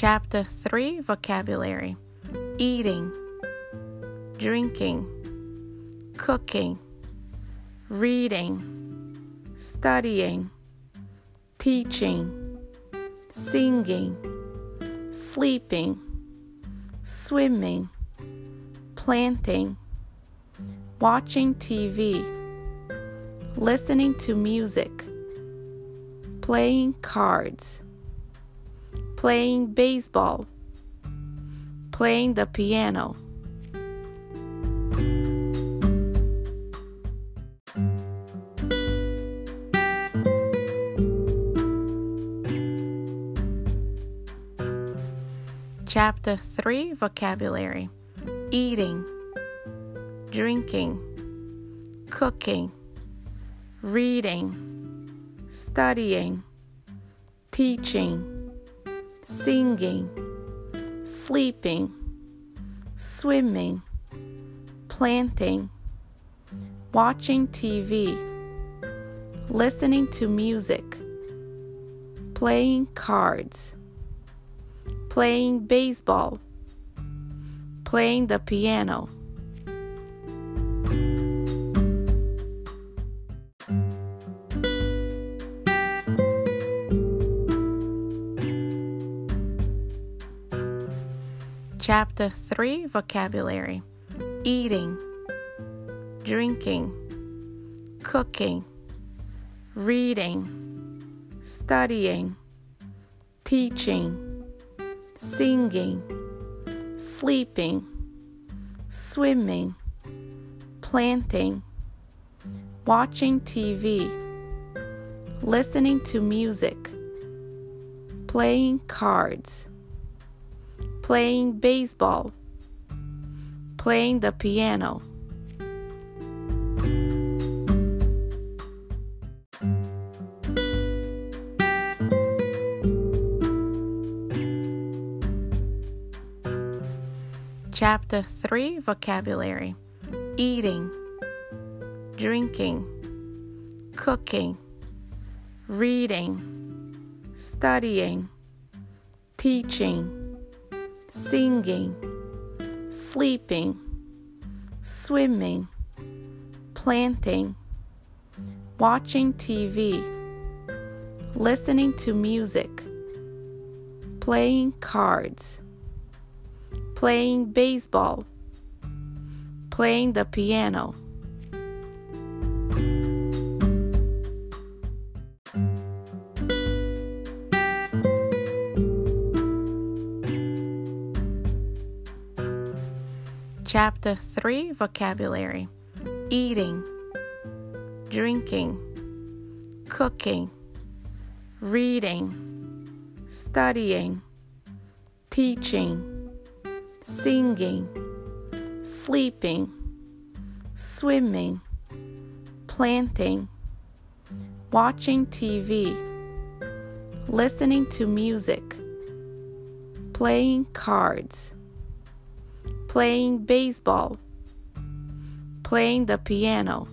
Chapter 3 Vocabulary. Eating, Drinking, Cooking, Reading, Studying, Teaching, Singing, Sleeping, Swimming, Planting, Watching TV, Listening to music, Playing cards playing baseball, playing the piano. Chapter 3 Vocabulary Eating, Drinking, Cooking, Reading, Studying, Teaching singing, sleeping, swimming, planting, watching TV, listening to music, playing cards, playing baseball, playing the piano. Chapter 3 Vocabulary. Eating, Drinking, Cooking, Reading, Studying, Teaching, Singing, Sleeping, Swimming, Planting, Watching TV, Listening to music, Playing cards playing baseball, playing the piano. Chapter 3 Vocabulary Eating, Drinking, Cooking, Reading, Studying, Teaching singing, sleeping, swimming, planting, watching TV, listening to music, playing cards, playing baseball, playing the piano. Chapter 3 Vocabulary. Eating, Drinking, Cooking, Reading, Studying, Teaching, Singing, Sleeping, Swimming, Planting, Watching TV, Listening to music, Playing cards playing baseball, playing the piano.